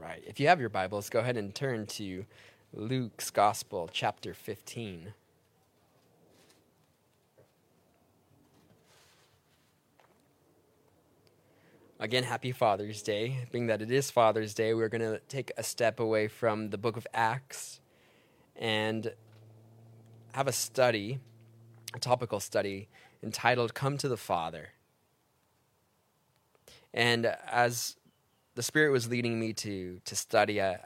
right. If you have your Bibles, go ahead and turn to Luke's Gospel, chapter 15. Again, happy Father's Day. Being that it is Father's Day, we're going to take a step away from the book of Acts and have a study, a topical study entitled Come to the Father. And as the Spirit was leading me to, to study, I,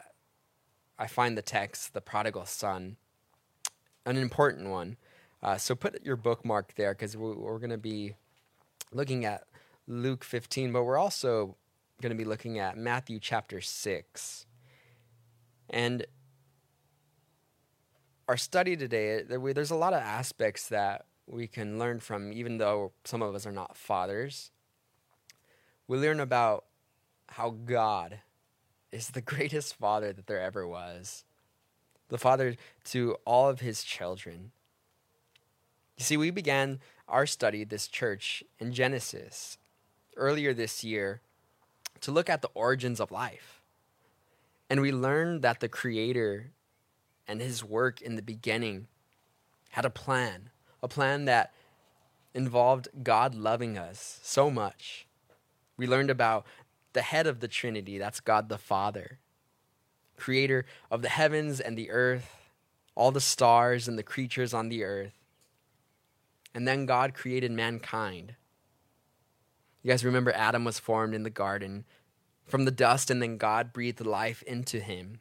I find the text, the prodigal son, an important one. Uh, so put your bookmark there because we're going to be looking at Luke 15, but we're also going to be looking at Matthew chapter 6. And our study today, there's a lot of aspects that we can learn from, even though some of us are not fathers. We learn about how God is the greatest father that there ever was, the father to all of his children. You see, we began our study, this church, in Genesis earlier this year to look at the origins of life. And we learned that the Creator and his work in the beginning had a plan, a plan that involved God loving us so much. We learned about the head of the Trinity, that's God the Father, creator of the heavens and the earth, all the stars and the creatures on the earth. And then God created mankind. You guys remember Adam was formed in the garden from the dust, and then God breathed life into him.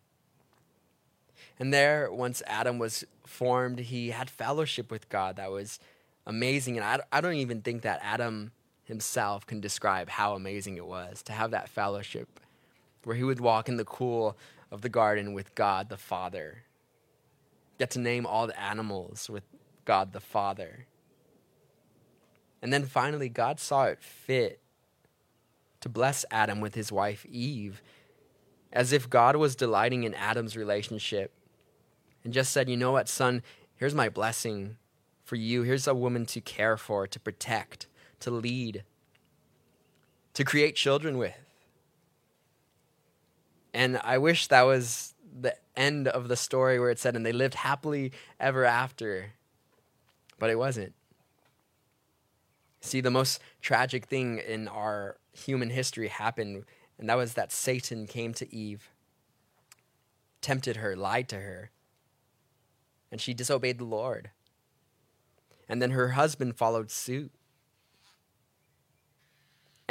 And there, once Adam was formed, he had fellowship with God that was amazing. And I, I don't even think that Adam himself can describe how amazing it was to have that fellowship where he would walk in the cool of the garden with God the Father, get to name all the animals with God the Father. And then finally, God saw it fit to bless Adam with his wife Eve, as if God was delighting in Adam's relationship and just said, You know what, son, here's my blessing for you. Here's a woman to care for, to protect to lead, to create children with. And I wish that was the end of the story where it said, and they lived happily ever after. But it wasn't. See, the most tragic thing in our human history happened, and that was that Satan came to Eve, tempted her, lied to her, and she disobeyed the Lord. And then her husband followed suit.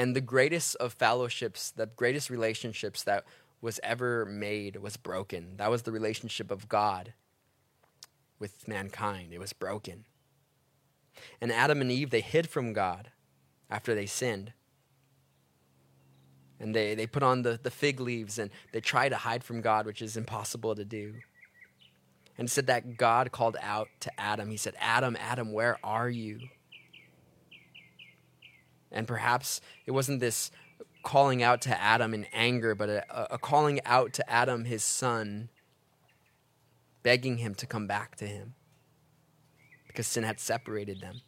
And the greatest of fellowships, the greatest relationships that was ever made was broken. That was the relationship of God with mankind. It was broken. And Adam and Eve, they hid from God after they sinned. And they, they put on the, the fig leaves and they try to hide from God, which is impossible to do. And said that God called out to Adam. He said, Adam, Adam, where are you? And perhaps it wasn't this calling out to Adam in anger, but a, a, calling out to Adam, his son, begging him to come back to him because sin had separated them.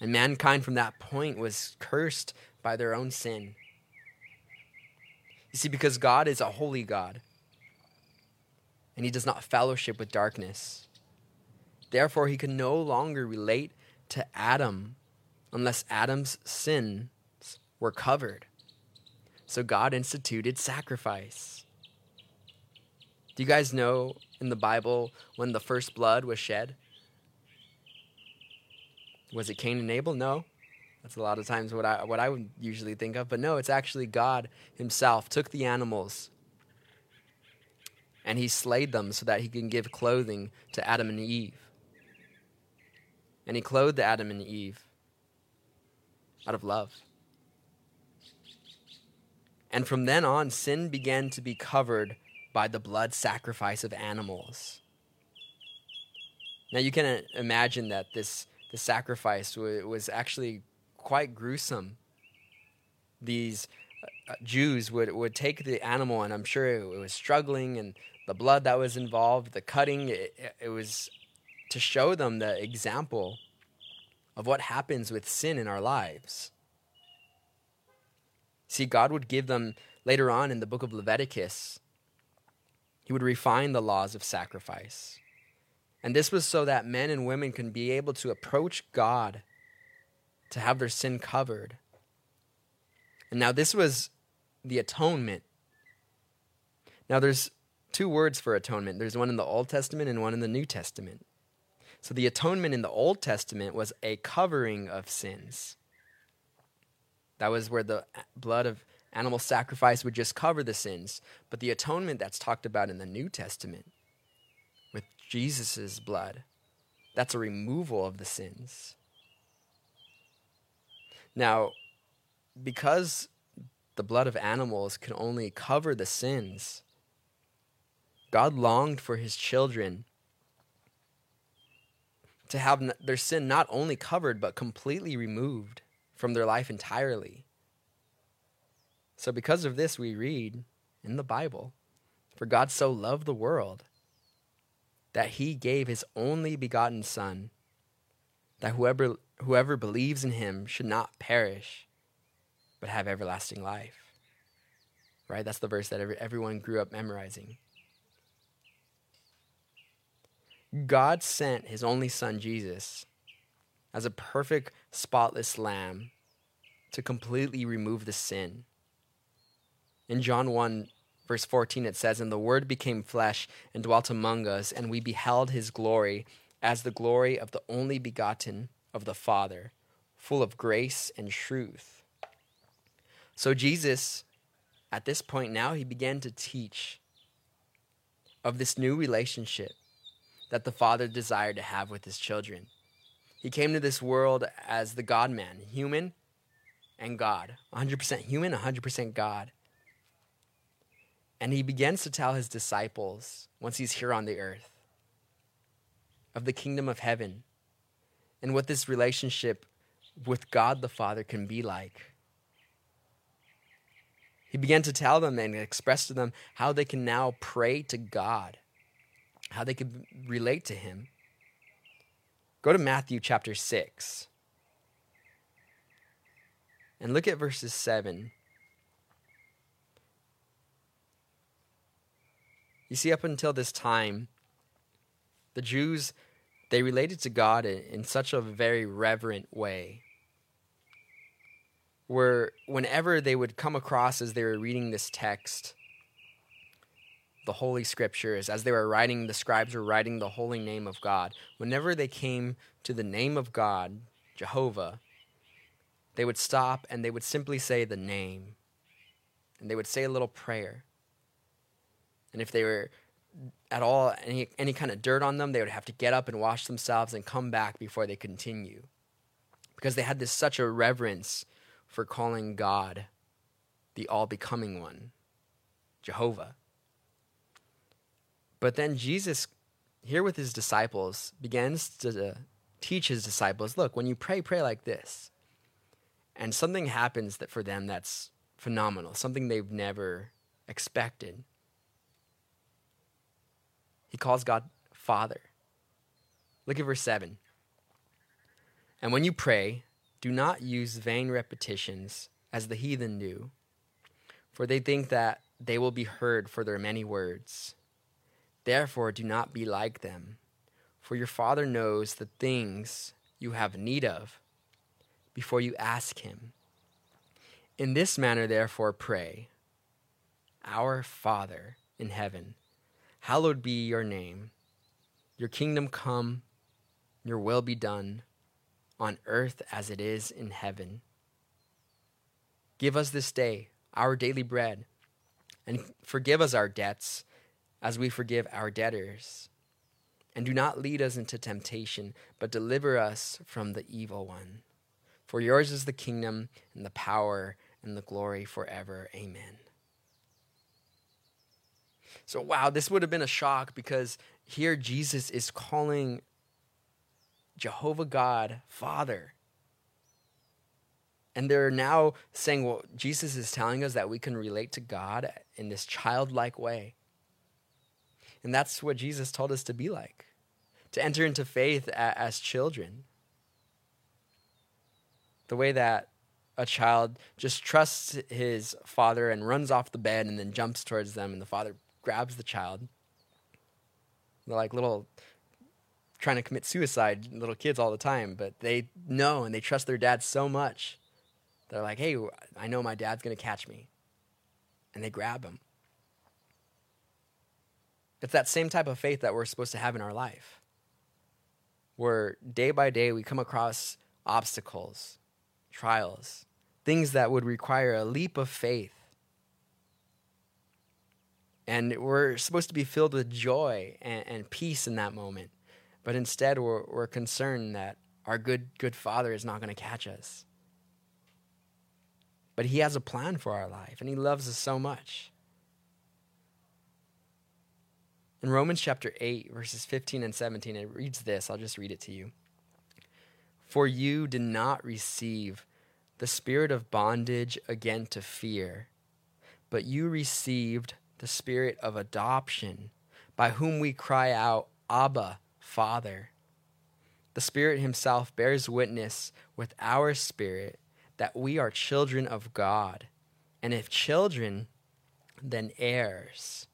And mankind from that point was cursed by their own sin. You see, because God is a holy God and he does not fellowship with darkness. Therefore, he can no longer relate to Adam unless Adam's sins were covered. So God instituted sacrifice. Do you guys know in the Bible when the first blood was shed? Was it Cain and Abel? No. That's a lot of times what I what I would usually think of, but no, it's actually God himself took the animals and he slayed them so that he can give clothing to Adam and Eve. And he clothed Adam and Eve out of love. And from then on, sin began to be covered by the blood sacrifice of animals. Now, you can imagine that this, this sacrifice was actually quite gruesome. These uh, Jews would, would take the animal, and I'm sure it, was struggling, and the blood that was involved, the cutting, it, it was to show them the example of what happens with sin in our lives. See, God would give them later on in the book of Leviticus, he would refine the laws of sacrifice. And this was so that men and women can be able to approach God to have their sin covered. And now this was the atonement. Now there's two words for atonement. There's one in the Old Testament and one in the New Testament. So the atonement in the Old Testament was a covering of sins. That was where the blood of animal sacrifice would just cover the sins. But the atonement that's talked about in the New Testament with Jesus' blood, that's a removal of the sins. Now, because the blood of animals can only cover the sins, God longed for his children to have their sin not only covered, but completely removed from their life entirely. So, because of this, we read in the Bible For God so loved the world that he gave his only begotten Son, that whoever, whoever believes in him should not perish, but have everlasting life. Right? That's the verse that every, everyone grew up memorizing. God sent his only son, Jesus, as a perfect, spotless lamb to completely remove the sin. In John 1, verse 14, it says, And the Word became flesh and dwelt among us, and we beheld his glory as the glory of the only begotten of the Father, full of grace and truth. So, Jesus, at this point now, he began to teach of this new relationship that the Father desired to have with his children. He came to this world as the God man, human and God, 100% human, 100% God. And he begins to tell his disciples, once he's here on the earth, of the kingdom of heaven and what this relationship with God the Father can be like. He began to tell them and express to them how they can now pray to God how they could relate to him. Go to Matthew chapter 6 and look at verses 7. You see, up until this time, the Jews, they related to God in such a very reverent way. Where whenever they would come across as they were reading this text, the Holy Scriptures, as they were writing, the scribes were writing the holy name of God. Whenever they came to the name of God, Jehovah, they would stop and they would simply say the name. And they would say a little prayer. And if they were at all any, any kind of dirt on them, they would have to get up and wash themselves and come back before they continue. Because they had this such a reverence for calling God the all becoming one, Jehovah. But then Jesus, here with his disciples, begins to uh, teach his disciples look, when you pray, pray like this. And something happens that for them that's phenomenal, something they've never expected. He calls God Father. Look at verse 7. And when you pray, do not use vain repetitions as the heathen do, for they think that they will be heard for their many words. Therefore, do not be like them, for your Father knows the things you have need of before you ask Him. In this manner, therefore, pray Our Father in heaven, hallowed be your name. Your kingdom come, your will be done, on earth as it is in heaven. Give us this day our daily bread, and forgive us our debts as we forgive our debtors. And do not lead us into temptation, but deliver us from the evil one. For yours is the kingdom, and the power, and the glory forever. Amen. So, wow, this would have been a shock because here Jesus is calling Jehovah God Father. And they're now saying, well, Jesus is telling us that we can relate to God in this childlike way. And that's what Jesus told us to be like to enter into faith as children. The way that a child just trusts his father and runs off the bed and then jumps towards them, and the father grabs the child. They're like little trying to commit suicide little kids all the time, but they know and they trust their dad so much. They're like, hey, I know my dad's going to catch me. And they grab him. It's that same type of faith that we're supposed to have in our life, where day by day we come across obstacles, trials, things that would require a leap of faith. And we're supposed to be filled with joy and, and peace in that moment. But instead, we're, we're concerned that our good, good Father is not going to catch us. But He has a plan for our life, and He loves us so much. In Romans chapter 8, verses 15 and 17, it reads this. I'll just read it to you. For you did not receive the spirit of bondage again to fear, but you received the spirit of adoption, by whom we cry out, Abba, Father. The Spirit Himself bears witness with our spirit that we are children of God. And if children, then heirs,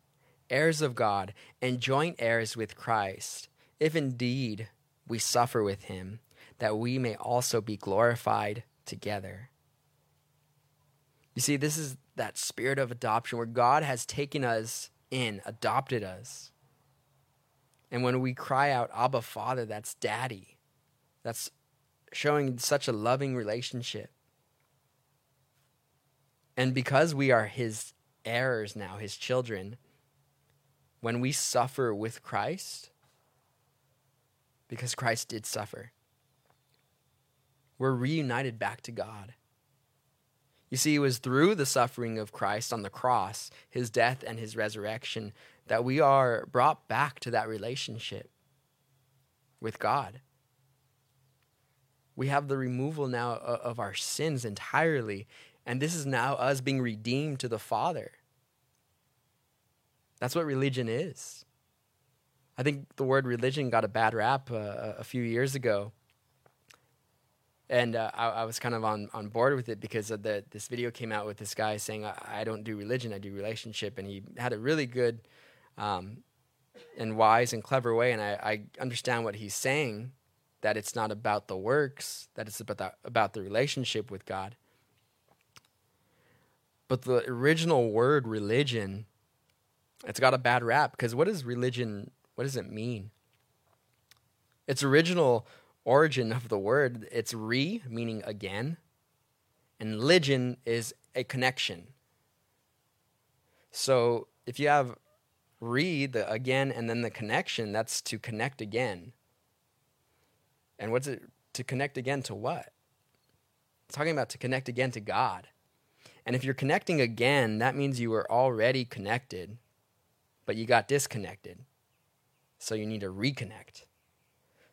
heirs of God, and joint heirs with Christ, if indeed we suffer with Him, that we may also be glorified together. You see, this is that spirit of adoption where God has taken us in, adopted us. And when we cry out, Abba, Father, that's daddy. That's showing such a loving relationship. And because we are his heirs now, his children, when we suffer with Christ, because Christ did suffer, we're reunited back to God. You see, it was through the suffering of Christ on the cross, his death and his resurrection, that we are brought back to that relationship with God. We have the removal now of our sins entirely, and this is now us being redeemed to the Father. That's what religion is. I think the word religion got a bad rap uh, a few years ago. And uh, I, I, was kind of on, on board with it because the, this video came out with this guy saying, I, I don't do religion, I do relationship. And he had a really good um, and wise and clever way. And I, I understand what he's saying that it's not about the works, that it's about the, about the relationship with God. But the original word religion, it's got a bad rap because what does religion? What does it mean? Its original origin of the word, it's re, meaning again, and religion is a connection. So if you have re the again and then the connection, that's to connect again. And what's it to connect again to what? It's talking about to connect again to God. And if you're connecting again, that means you were already connected, but you got disconnected. So you need to reconnect.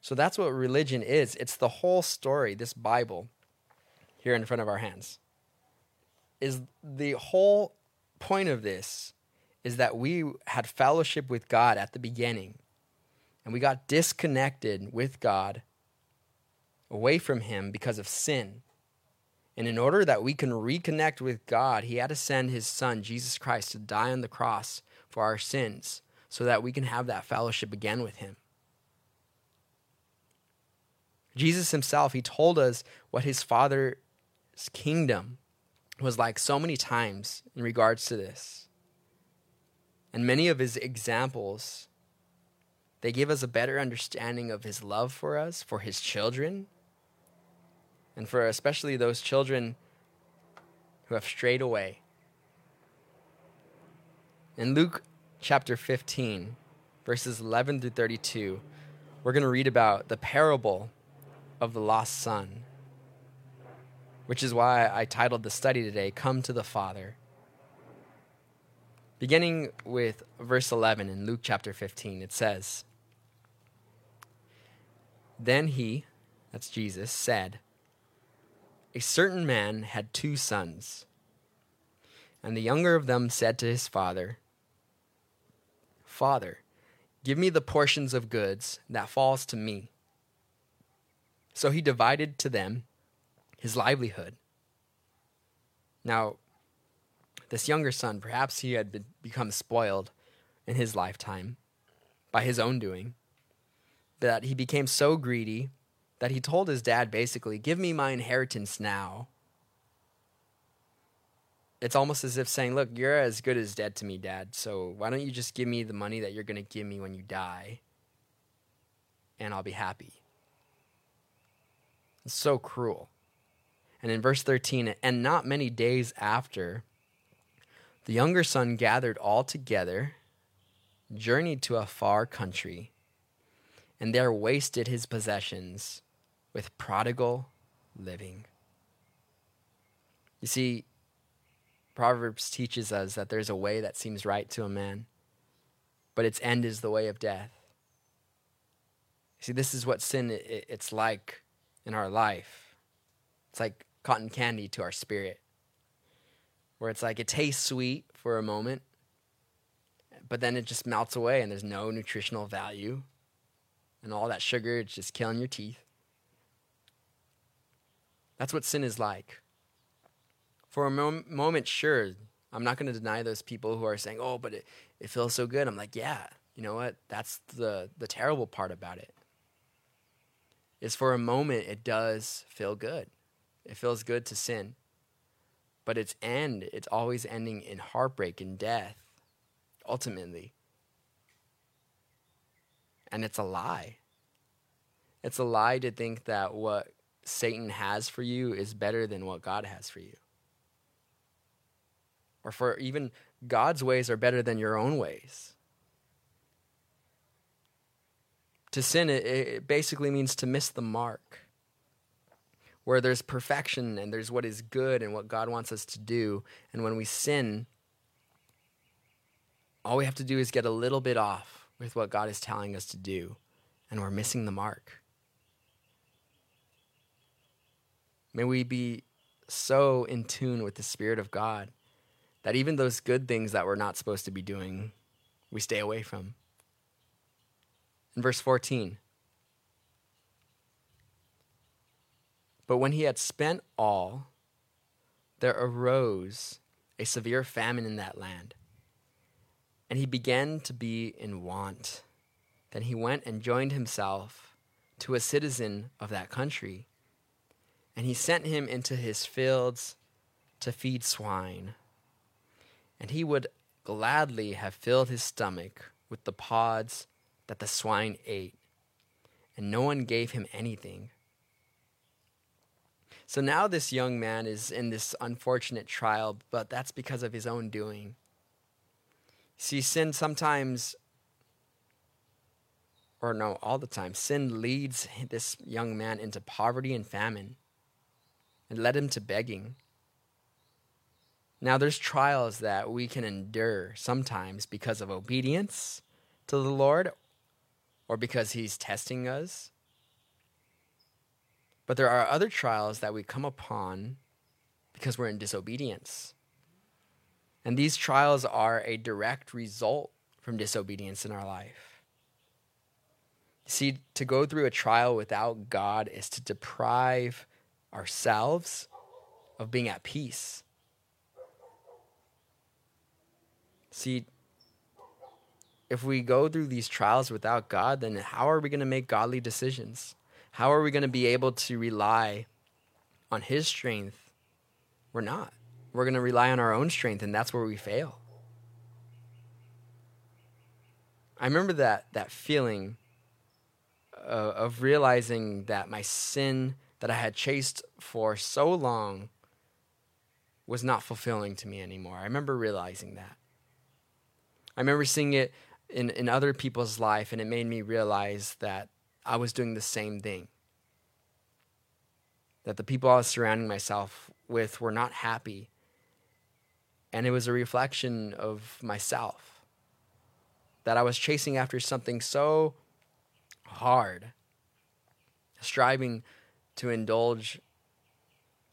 So that's what religion is. It's the whole story, this Bible here in front of our hands. Is the whole point of this is that we had fellowship with God at the beginning, and we got disconnected with God, away from Him because of sin. And in order that we can reconnect with God, He had to send His Son, Jesus Christ, to die on the cross for our sins so that we can have that fellowship again with Him. Jesus Himself, He told us what His Father's kingdom was like so many times in regards to this. And many of his examples, they give us a better understanding of his love for us, for his children, and for especially those children who have strayed away. In Luke chapter 15, verses 11 through 32, we're going to read about the parable of the lost son, which is why I titled the study today, Come to the Father. Beginning with verse 11 in Luke chapter 15, it says, Then he, that's Jesus, said, A certain man had two sons. And the younger of them said to his father, Father, give me the portions of goods that falls to me. So he divided to them his livelihood. Now, this younger son, perhaps he had become spoiled in his lifetime by his own doing, that he became so greedy that he told his dad basically, Give me my inheritance now. It's almost as if saying, Look, you're as good as dead to me, dad, so why don't you just give me the money that you're going to give me when you die, and I'll be happy. It's so cruel. And in verse 13, and not many days after, the younger son gathered all together, journeyed to a far country, and there wasted his possessions with prodigal living. You see, Proverbs teaches us that there's a way that seems right to a man, but its end is the way of death. See, this is what sin it's like in our life. It's like cotton candy to our spirit, where it's like it tastes sweet for a moment, but then it just melts away and there's no nutritional value. And all that sugar, it's just killing your teeth. That's what sin is like. For a mom- moment, sure, I'm not going to deny those people who are saying, oh, but it, it feels so good. I'm like, yeah, you know what? That's the, the terrible part about it. Is for a moment, it does feel good. It feels good to sin. But its end, it's always ending in heartbreak and death, ultimately. And it's a lie. It's a lie to think that what Satan has for you is better than what God has for you. Or for even God's ways are better than your own ways. To sin, it, it basically means to miss the mark where there's perfection and there's what is good and what God wants us to do. And when we sin, all we have to do is get a little bit off with what God is telling us to do, and we're missing the mark. May we be so in tune with the Spirit of God that even those good things that we're not supposed to be doing, we stay away from. In verse 14, But when he had spent all, there arose a severe famine in that land. And he began to be in want. Then he went and joined himself to a citizen of that country. And he sent him into his fields to feed swine. And he would gladly have filled his stomach with the pods that the swine ate. And no one gave him anything. So now this young man is in this unfortunate trial, but that's because of his own doing. See, sin sometimes, or no, all the time, sin leads this young man into poverty and famine and led him to begging. Now, there's trials that we can endure sometimes because of obedience to the Lord or because He's testing us but there are other trials that we come upon because we're in disobedience. And these trials are a direct result from disobedience in our life. See, to go through a trial without God is to deprive ourselves of being at peace. See, if we go through these trials without God, then how are we going to make godly decisions? How are we going to be able to rely on His strength? We're not. We're going to rely on our own strength, and that's where we fail. I remember that, that feeling uh, of realizing that my sin that I had chased for so long was not fulfilling to me anymore. I remember realizing that. I remember seeing it in, in other people's life, and it made me realize that I was doing the same thing. That the people I was surrounding myself with were not happy. And it was a reflection of myself. That I was chasing after something so hard, striving to indulge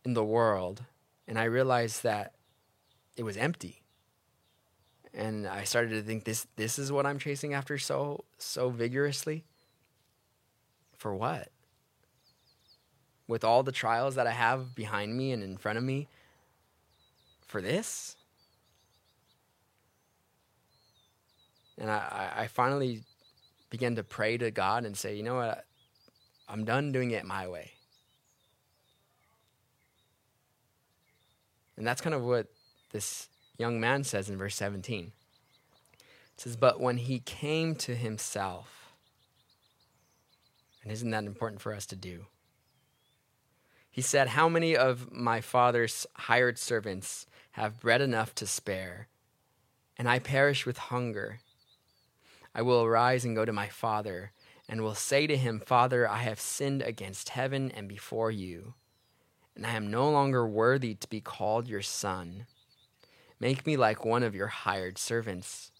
in the world. And I realized that it was empty. And I started to think this this is what I'm chasing after so so vigorously. For what? With all the trials that I have behind me and in front of me, for this? And I, I finally began to pray to God and say, you know what? I'm done doing it my way. And that's kind of what this young man says in verse 17. It says, But when he came to himself, and isn't that important for us to do? He said, How many of my father's hired servants have bread enough to spare, and I perish with hunger? I will arise and go to my father, and will say to him, Father, I have sinned against heaven and before you, and I am no longer worthy to be called your son. Make me like one of your hired servants.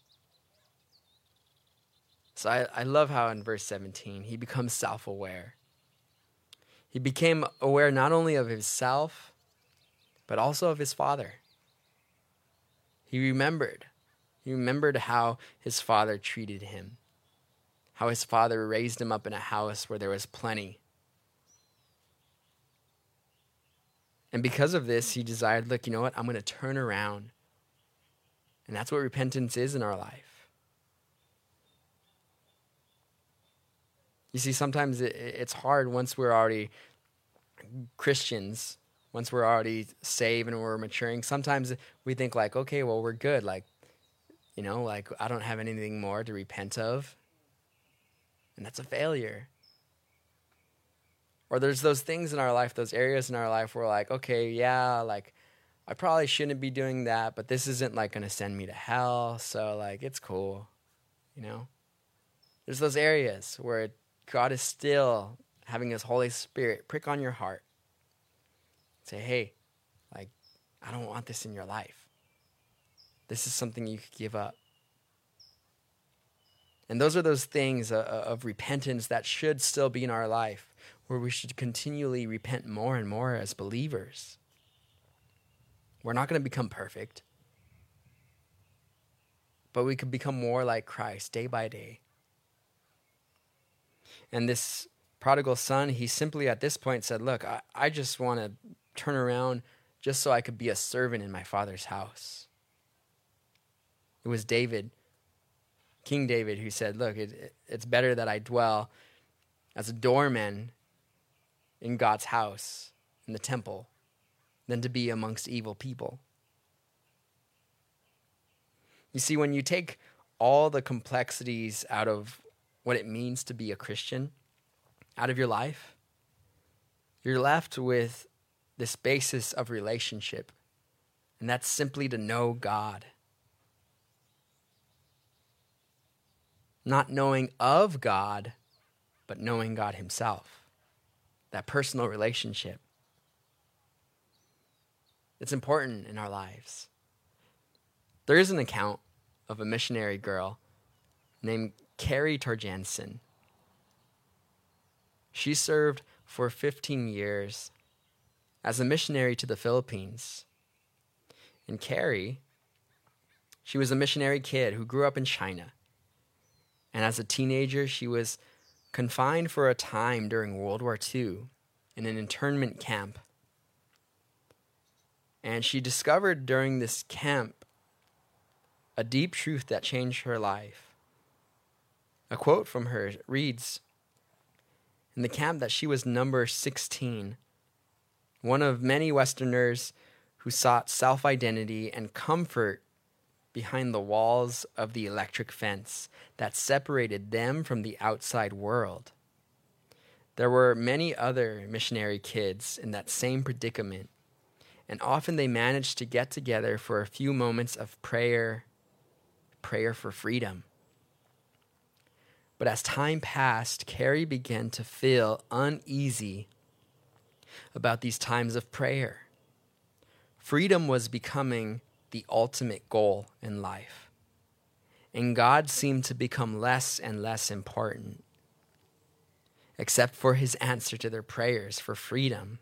So I, I love how in verse 17 he becomes self aware. He became aware not only of himself, but also of his father. He remembered he remembered how his father treated him, how his father raised him up in a house where there was plenty. And because of this, he desired, look, you know what? I'm going to turn around. And that's what repentance is in our life. You see, sometimes it's hard once we're already Christians, once we're already saved and we're maturing. Sometimes we think, like, okay, well, we're good. Like, you know, like I don't have anything more to repent of. And that's a failure. Or there's those things in our life, those areas in our life where like, okay, yeah, like I probably shouldn't be doing that, but this isn't like going to send me to hell, so like it's cool. You know? There's those areas where God is still having his Holy Spirit prick on your heart. Say, "Hey, like I don't want this in your life." This is something you could give up. And those are those things uh, uh, of repentance that should still be in our life, where we should continually repent more and more as believers. We're not going to become perfect, but we could become more like Christ day by day. And this prodigal son, he simply at this point said, Look, I, I just want to turn around just so I could be a servant in my father's house. It was David, King David, who said, Look, it, it's better that I dwell as a doorman in God's house, in the temple, than to be amongst evil people. You see, when you take all the complexities out of what it means to be a Christian out of your life, you're left with this basis of relationship, and that's simply to know God. not knowing of God, but knowing God Himself. That personal relationship. It's important in our lives. There is an account of a missionary girl named Carrie Torjesen. She served for 15 years as a missionary to the Philippines. And Carrie, she was a missionary kid who grew up in China. And as a teenager, she was confined for a time during World War II in an internment camp. And she discovered during this camp a deep truth that changed her life. A quote from her reads In the camp that she was number 16, one of many Westerners who sought self identity and comfort behind the walls of the electric fence that separated them from the outside world. There were many other missionary kids in that same predicament, and often they managed to get together for a few moments of prayer, prayer for freedom. But as time passed, Carrie began to feel uneasy about these times of prayer. Freedom was becoming the ultimate goal in life. And God seemed to become less and less important, except for his answer to their prayers for freedom.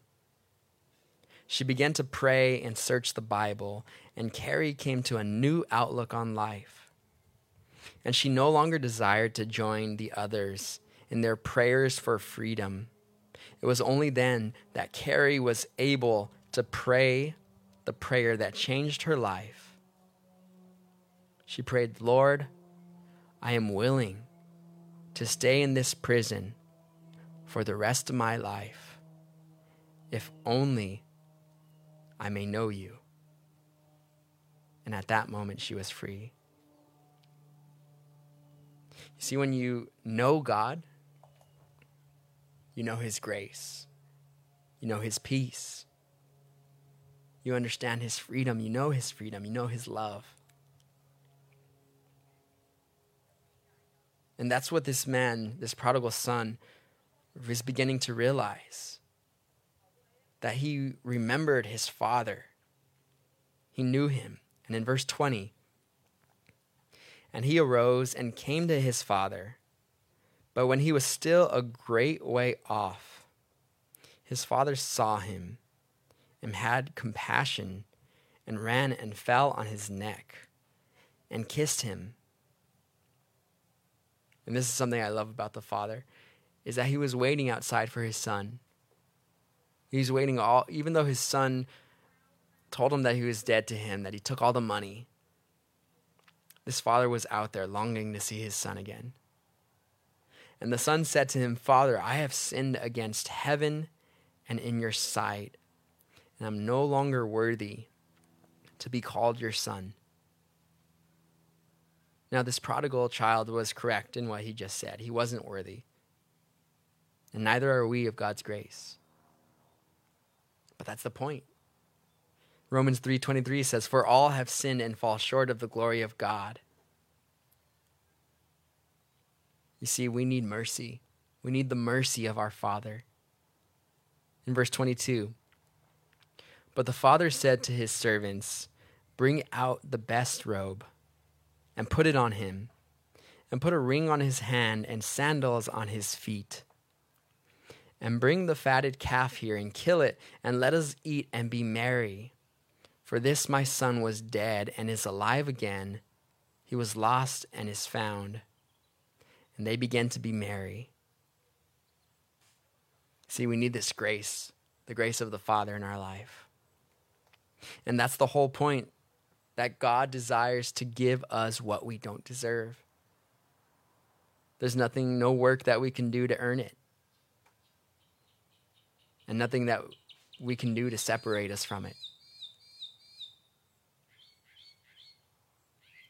She began to pray and search the Bible, and Carrie came to a new outlook on life. And she no longer desired to join the others in their prayers for freedom. It was only then that Carrie was able to pray the prayer that changed her life. She prayed, Lord, I am willing to stay in this prison for the rest of my life, if only I may know you. And at that moment, she was free. You see, when you know God, you know His grace, you know His peace, you understand His freedom, you know His freedom, you know His love. And that's what this man, this prodigal son, is beginning to realize that he remembered his father. He knew him. And in verse 20, and he arose and came to his father. But when he was still a great way off, his father saw him and had compassion and ran and fell on his neck and kissed him. And this is something I love about the father is that he was waiting outside for his son. He was waiting all even though his son told him that he was dead to him, that he took all the money. This father was out there longing to see his son again. And the son said to him, Father, I have sinned against heaven and in your sight, and I'm no longer worthy to be called your son. Now, this prodigal child was correct in what he just said. He wasn't worthy. And neither are we of God's grace. But that's the point. Romans 3:23 says for all have sinned and fall short of the glory of God. You see, we need mercy. We need the mercy of our Father. In verse 22, but the father said to his servants, Bring out the best robe and put it on him, and put a ring on his hand and sandals on his feet. And bring the fatted calf here and kill it, and let us eat and be merry. For this my son was dead and is alive again. He was lost and is found. And they began to be merry. See, we need this grace, the grace of the Father in our life. And that's the whole point that God desires to give us what we don't deserve. There's nothing, no work that we can do to earn it, and nothing that we can do to separate us from it.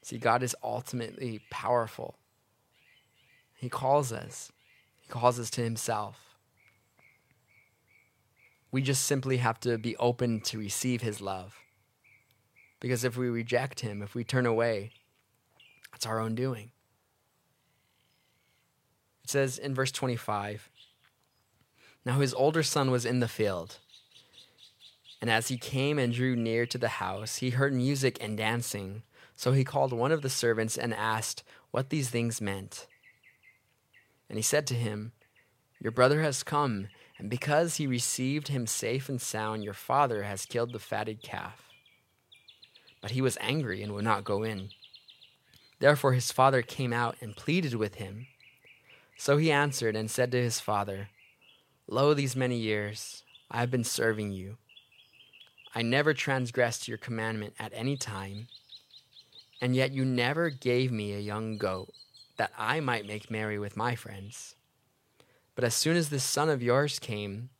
See, God is ultimately powerful. He calls us, He calls us to Himself. We just simply have to be open to receive His love. Because if we reject Him, if we turn away, it's our own doing. It says in verse 25 Now his older son was in the field. And as he came and drew near to the house, he heard music and dancing. So he called one of the servants and asked what these things meant. And he said to him, Your brother has come, and because he received him safe and sound, your father has killed the fatted calf. But he was angry and would not go in. Therefore his father came out and pleaded with him. So he answered and said to his father, Lo, these many years I have been serving you. I never transgressed your commandment at any time and yet you never gave me a young goat that I might make merry with my friends. But as soon as this son of yours came,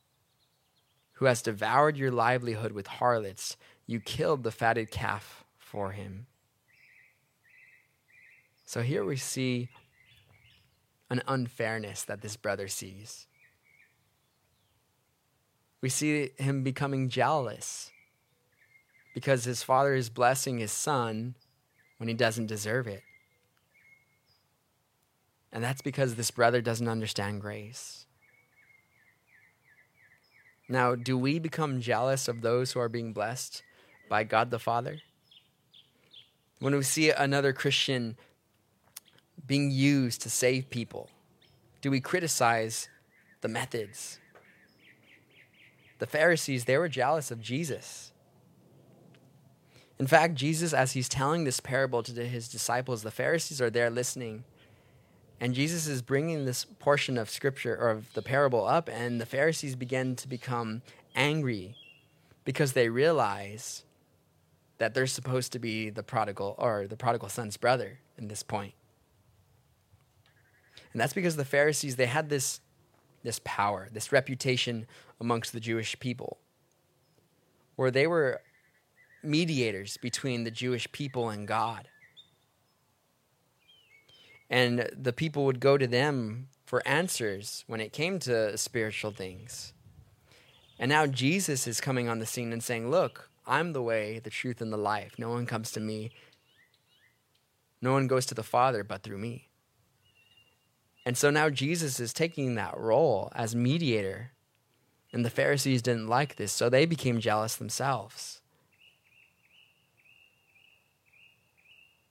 who has devoured your livelihood with harlots, you killed the fatted calf for him. So here we see an unfairness that this brother sees. We see him becoming jealous because his father is blessing his son when he doesn't deserve it. And that's because this brother doesn't understand grace. Now, do we become jealous of those who are being blessed by God the Father? When we see another Christian being used to save people, do we criticize the methods? The Pharisees, they were jealous of Jesus. In fact, Jesus, as he's telling this parable to his disciples, the Pharisees are there listening. And Jesus is bringing this portion of scripture or of the parable up, and the Pharisees begin to become angry because they realize that they're supposed to be the prodigal or the prodigal son's brother in this point. And that's because the Pharisees they had this this power, this reputation amongst the Jewish people where they were mediators between the Jewish people and God. And the people would go to them for answers when it came to spiritual things. And now Jesus is coming on the scene and saying, Look, I'm the way, the truth, and the life. No one comes to me. No one goes to the Father but through me. And so now Jesus is taking that role as mediator. And the Pharisees didn't like this, so they became jealous themselves.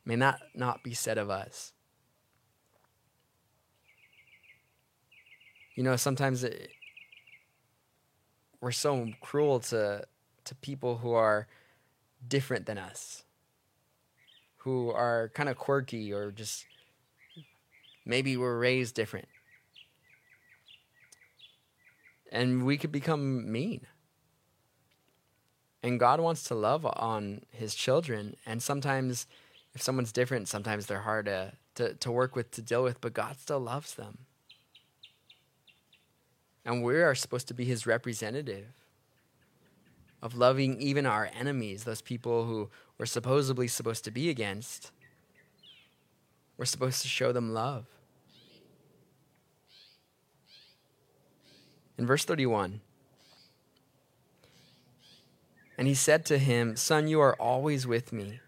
May that not be said of us. You know, sometimes it, we're so cruel to to people who are different than us, who are kind of quirky or just maybe we're raised different. And we could become mean. And God wants to love on his children. And sometimes, if someone's different, sometimes they're hard to, to, to work with, to deal with, but God still loves them. And we are supposed to be his representative of loving even our enemies, those people who we're supposedly supposed to be against. We're supposed to show them love. In verse 31, and he said to him, Son, you are always with me,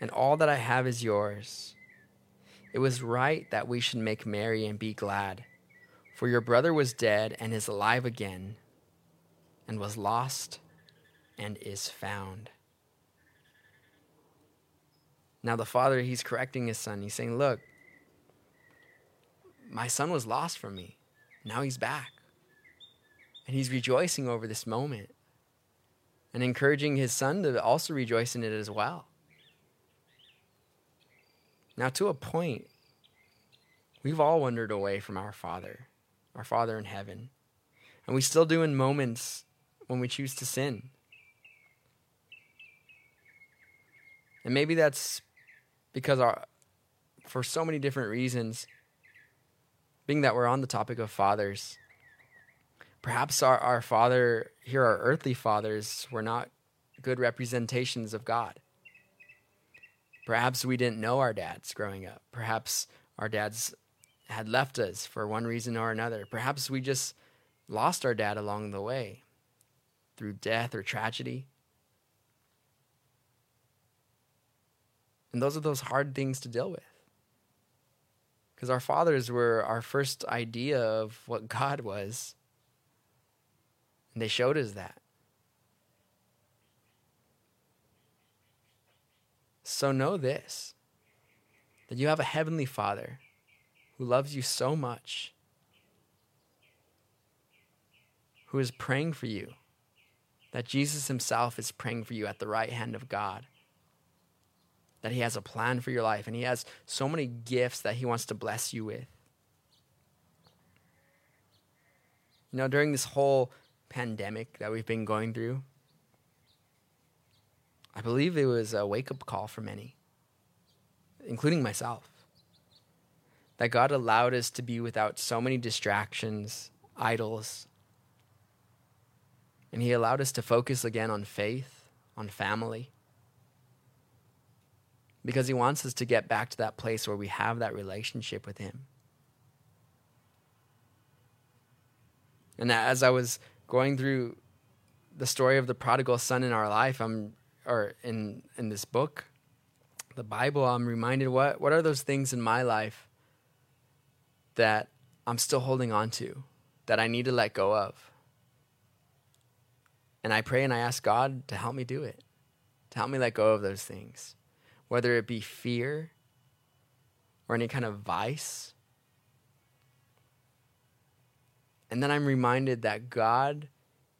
and all that I have is yours. It was right that we should make merry and be glad, for your brother was dead and is alive again and was lost and is found. Now, the father, he's correcting his son. He's saying, Look, my son was lost from me. Now he's back. And he's rejoicing over this moment and encouraging his son to also rejoice in it as well. Now, to a point, we've all wandered away from our Father, our Father in heaven. And we still do in moments when we choose to sin. And maybe that's because our, for so many different reasons, being that we're on the topic of fathers, perhaps our, our father, here, our earthly fathers, were not good representations of God. Perhaps we didn't know our dads growing up. Perhaps our dads had left us for one reason or another. Perhaps we just lost our dad along the way through death or tragedy. And those are those hard things to deal with. Because our fathers were our first idea of what God was. And they showed us that. So know this that you have a heavenly Father who loves you so much, who is praying for you that Jesus himself is praying for you at the right hand of God. That he has a plan for your life and he has so many gifts that he wants to bless you with. You know, during this whole pandemic that we've been going through, I believe it was a wake up call for many, including myself. That God allowed us to be without so many distractions, idols, and He allowed us to focus again on faith, on family. Because He wants us to get back to that place where we have that relationship with Him. And as I was going through the story of the prodigal son in our life, I'm or in in this book, the Bible, I'm reminded what what are those things in my life that I'm still holding on to, that I need to let go of. And I pray and I ask God to help me do it, to help me let go of those things, whether it be fear or any kind of vice. And then I'm reminded that God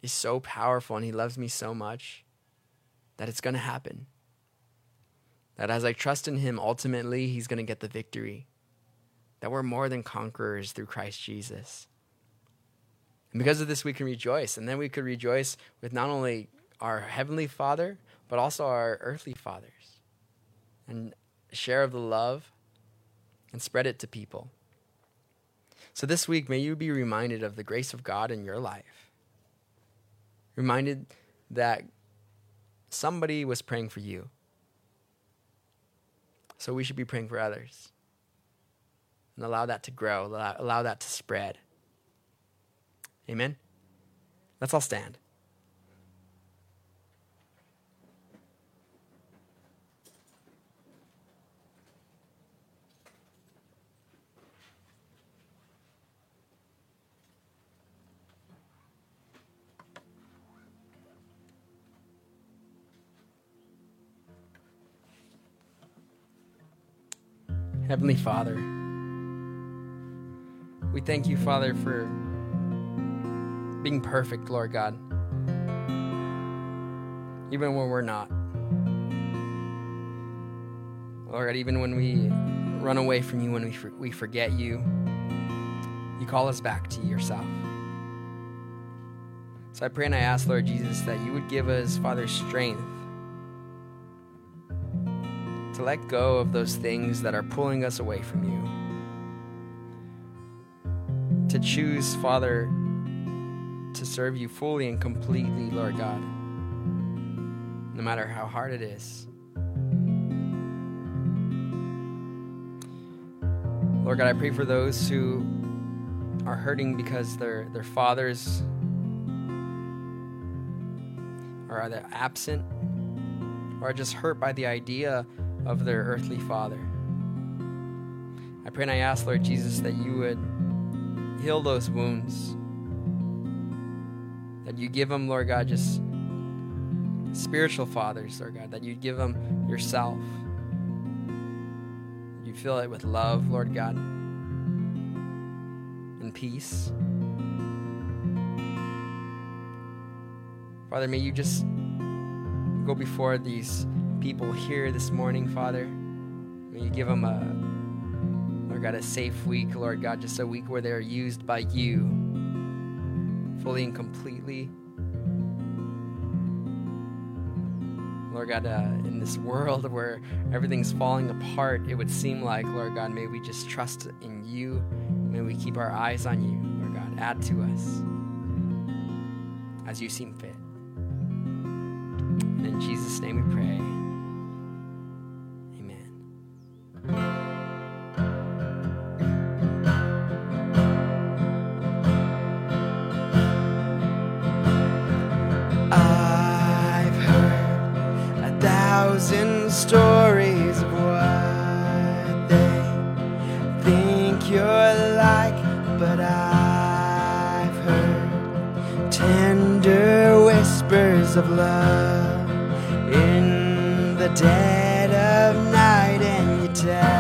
is so powerful and He loves me so much that it's going to happen. That as I trust in Him, ultimately, He's going to get the victory. That we're more than conquerors through Christ Jesus. And because of this, we can rejoice. And then we could rejoice with not only our Heavenly Father, but also our earthly fathers, and share of the love and spread it to people. So this week, may you be reminded of the grace of God in your life. Reminded that somebody was praying for you. So we should be praying for others. And allow that to grow, allow, allow that to spread. Amen? Let's all stand. Heavenly Father, we thank you, Father, for being perfect, Lord God, even when we're not. Lord, even when we run away from you, when we, for- we forget you, you call us back to yourself. So I pray and I ask, Lord Jesus, that you would give us, Father, strength to let go of those things that are pulling us away from you. To choose, Father, to serve you fully and completely, Lord God, no matter how hard it is. Lord God, I pray for those who are hurting because their, their fathers are either absent or just hurt by the idea of their earthly father. I pray and I ask, Lord Jesus, that you would heal those wounds. That you give them, Lord God, just spiritual fathers, Lord God. That you give them yourself. You fill it with love, Lord God, and peace. Father, may you just go before these people here this morning, Father. May you give them a, Lord God, a safe week, Lord God, just a week where they're used by you fully and completely. Lord God, uh, in this world where everything's falling apart, it would seem like, Lord God, may we just trust in you. May we keep our eyes on you, Lord God. Add to us as you seem fit. And in Jesus' name we pray. Thousand stories of what they think you're like, but I've heard tender whispers of love in the dead of night, and you tell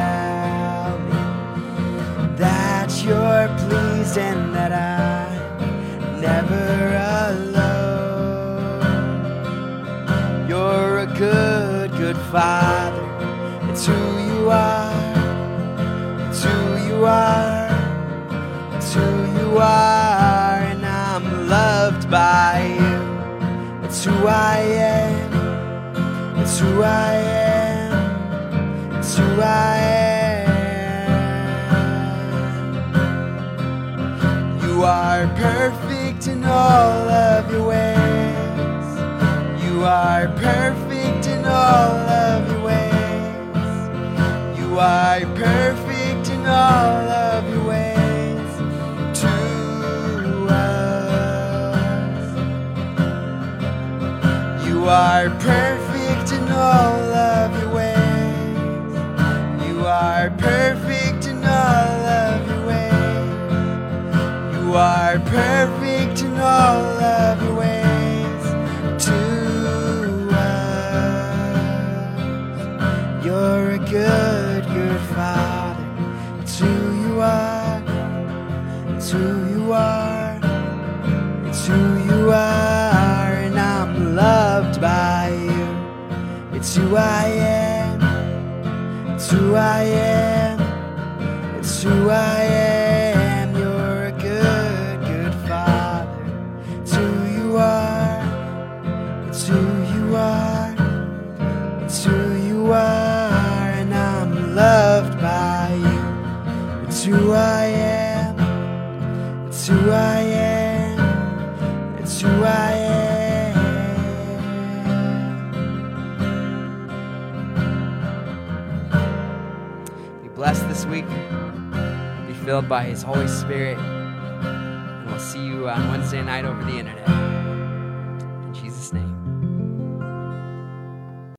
are. And I'm loved by you. It's who I am. It's who I am. It's who I am. You are perfect in all of your ways. You are perfect in all of your ways. You are perfect in all You are It's who I am. It's who I am. It's who I am. Filled by His Holy Spirit. And we'll see you on Wednesday night over the internet.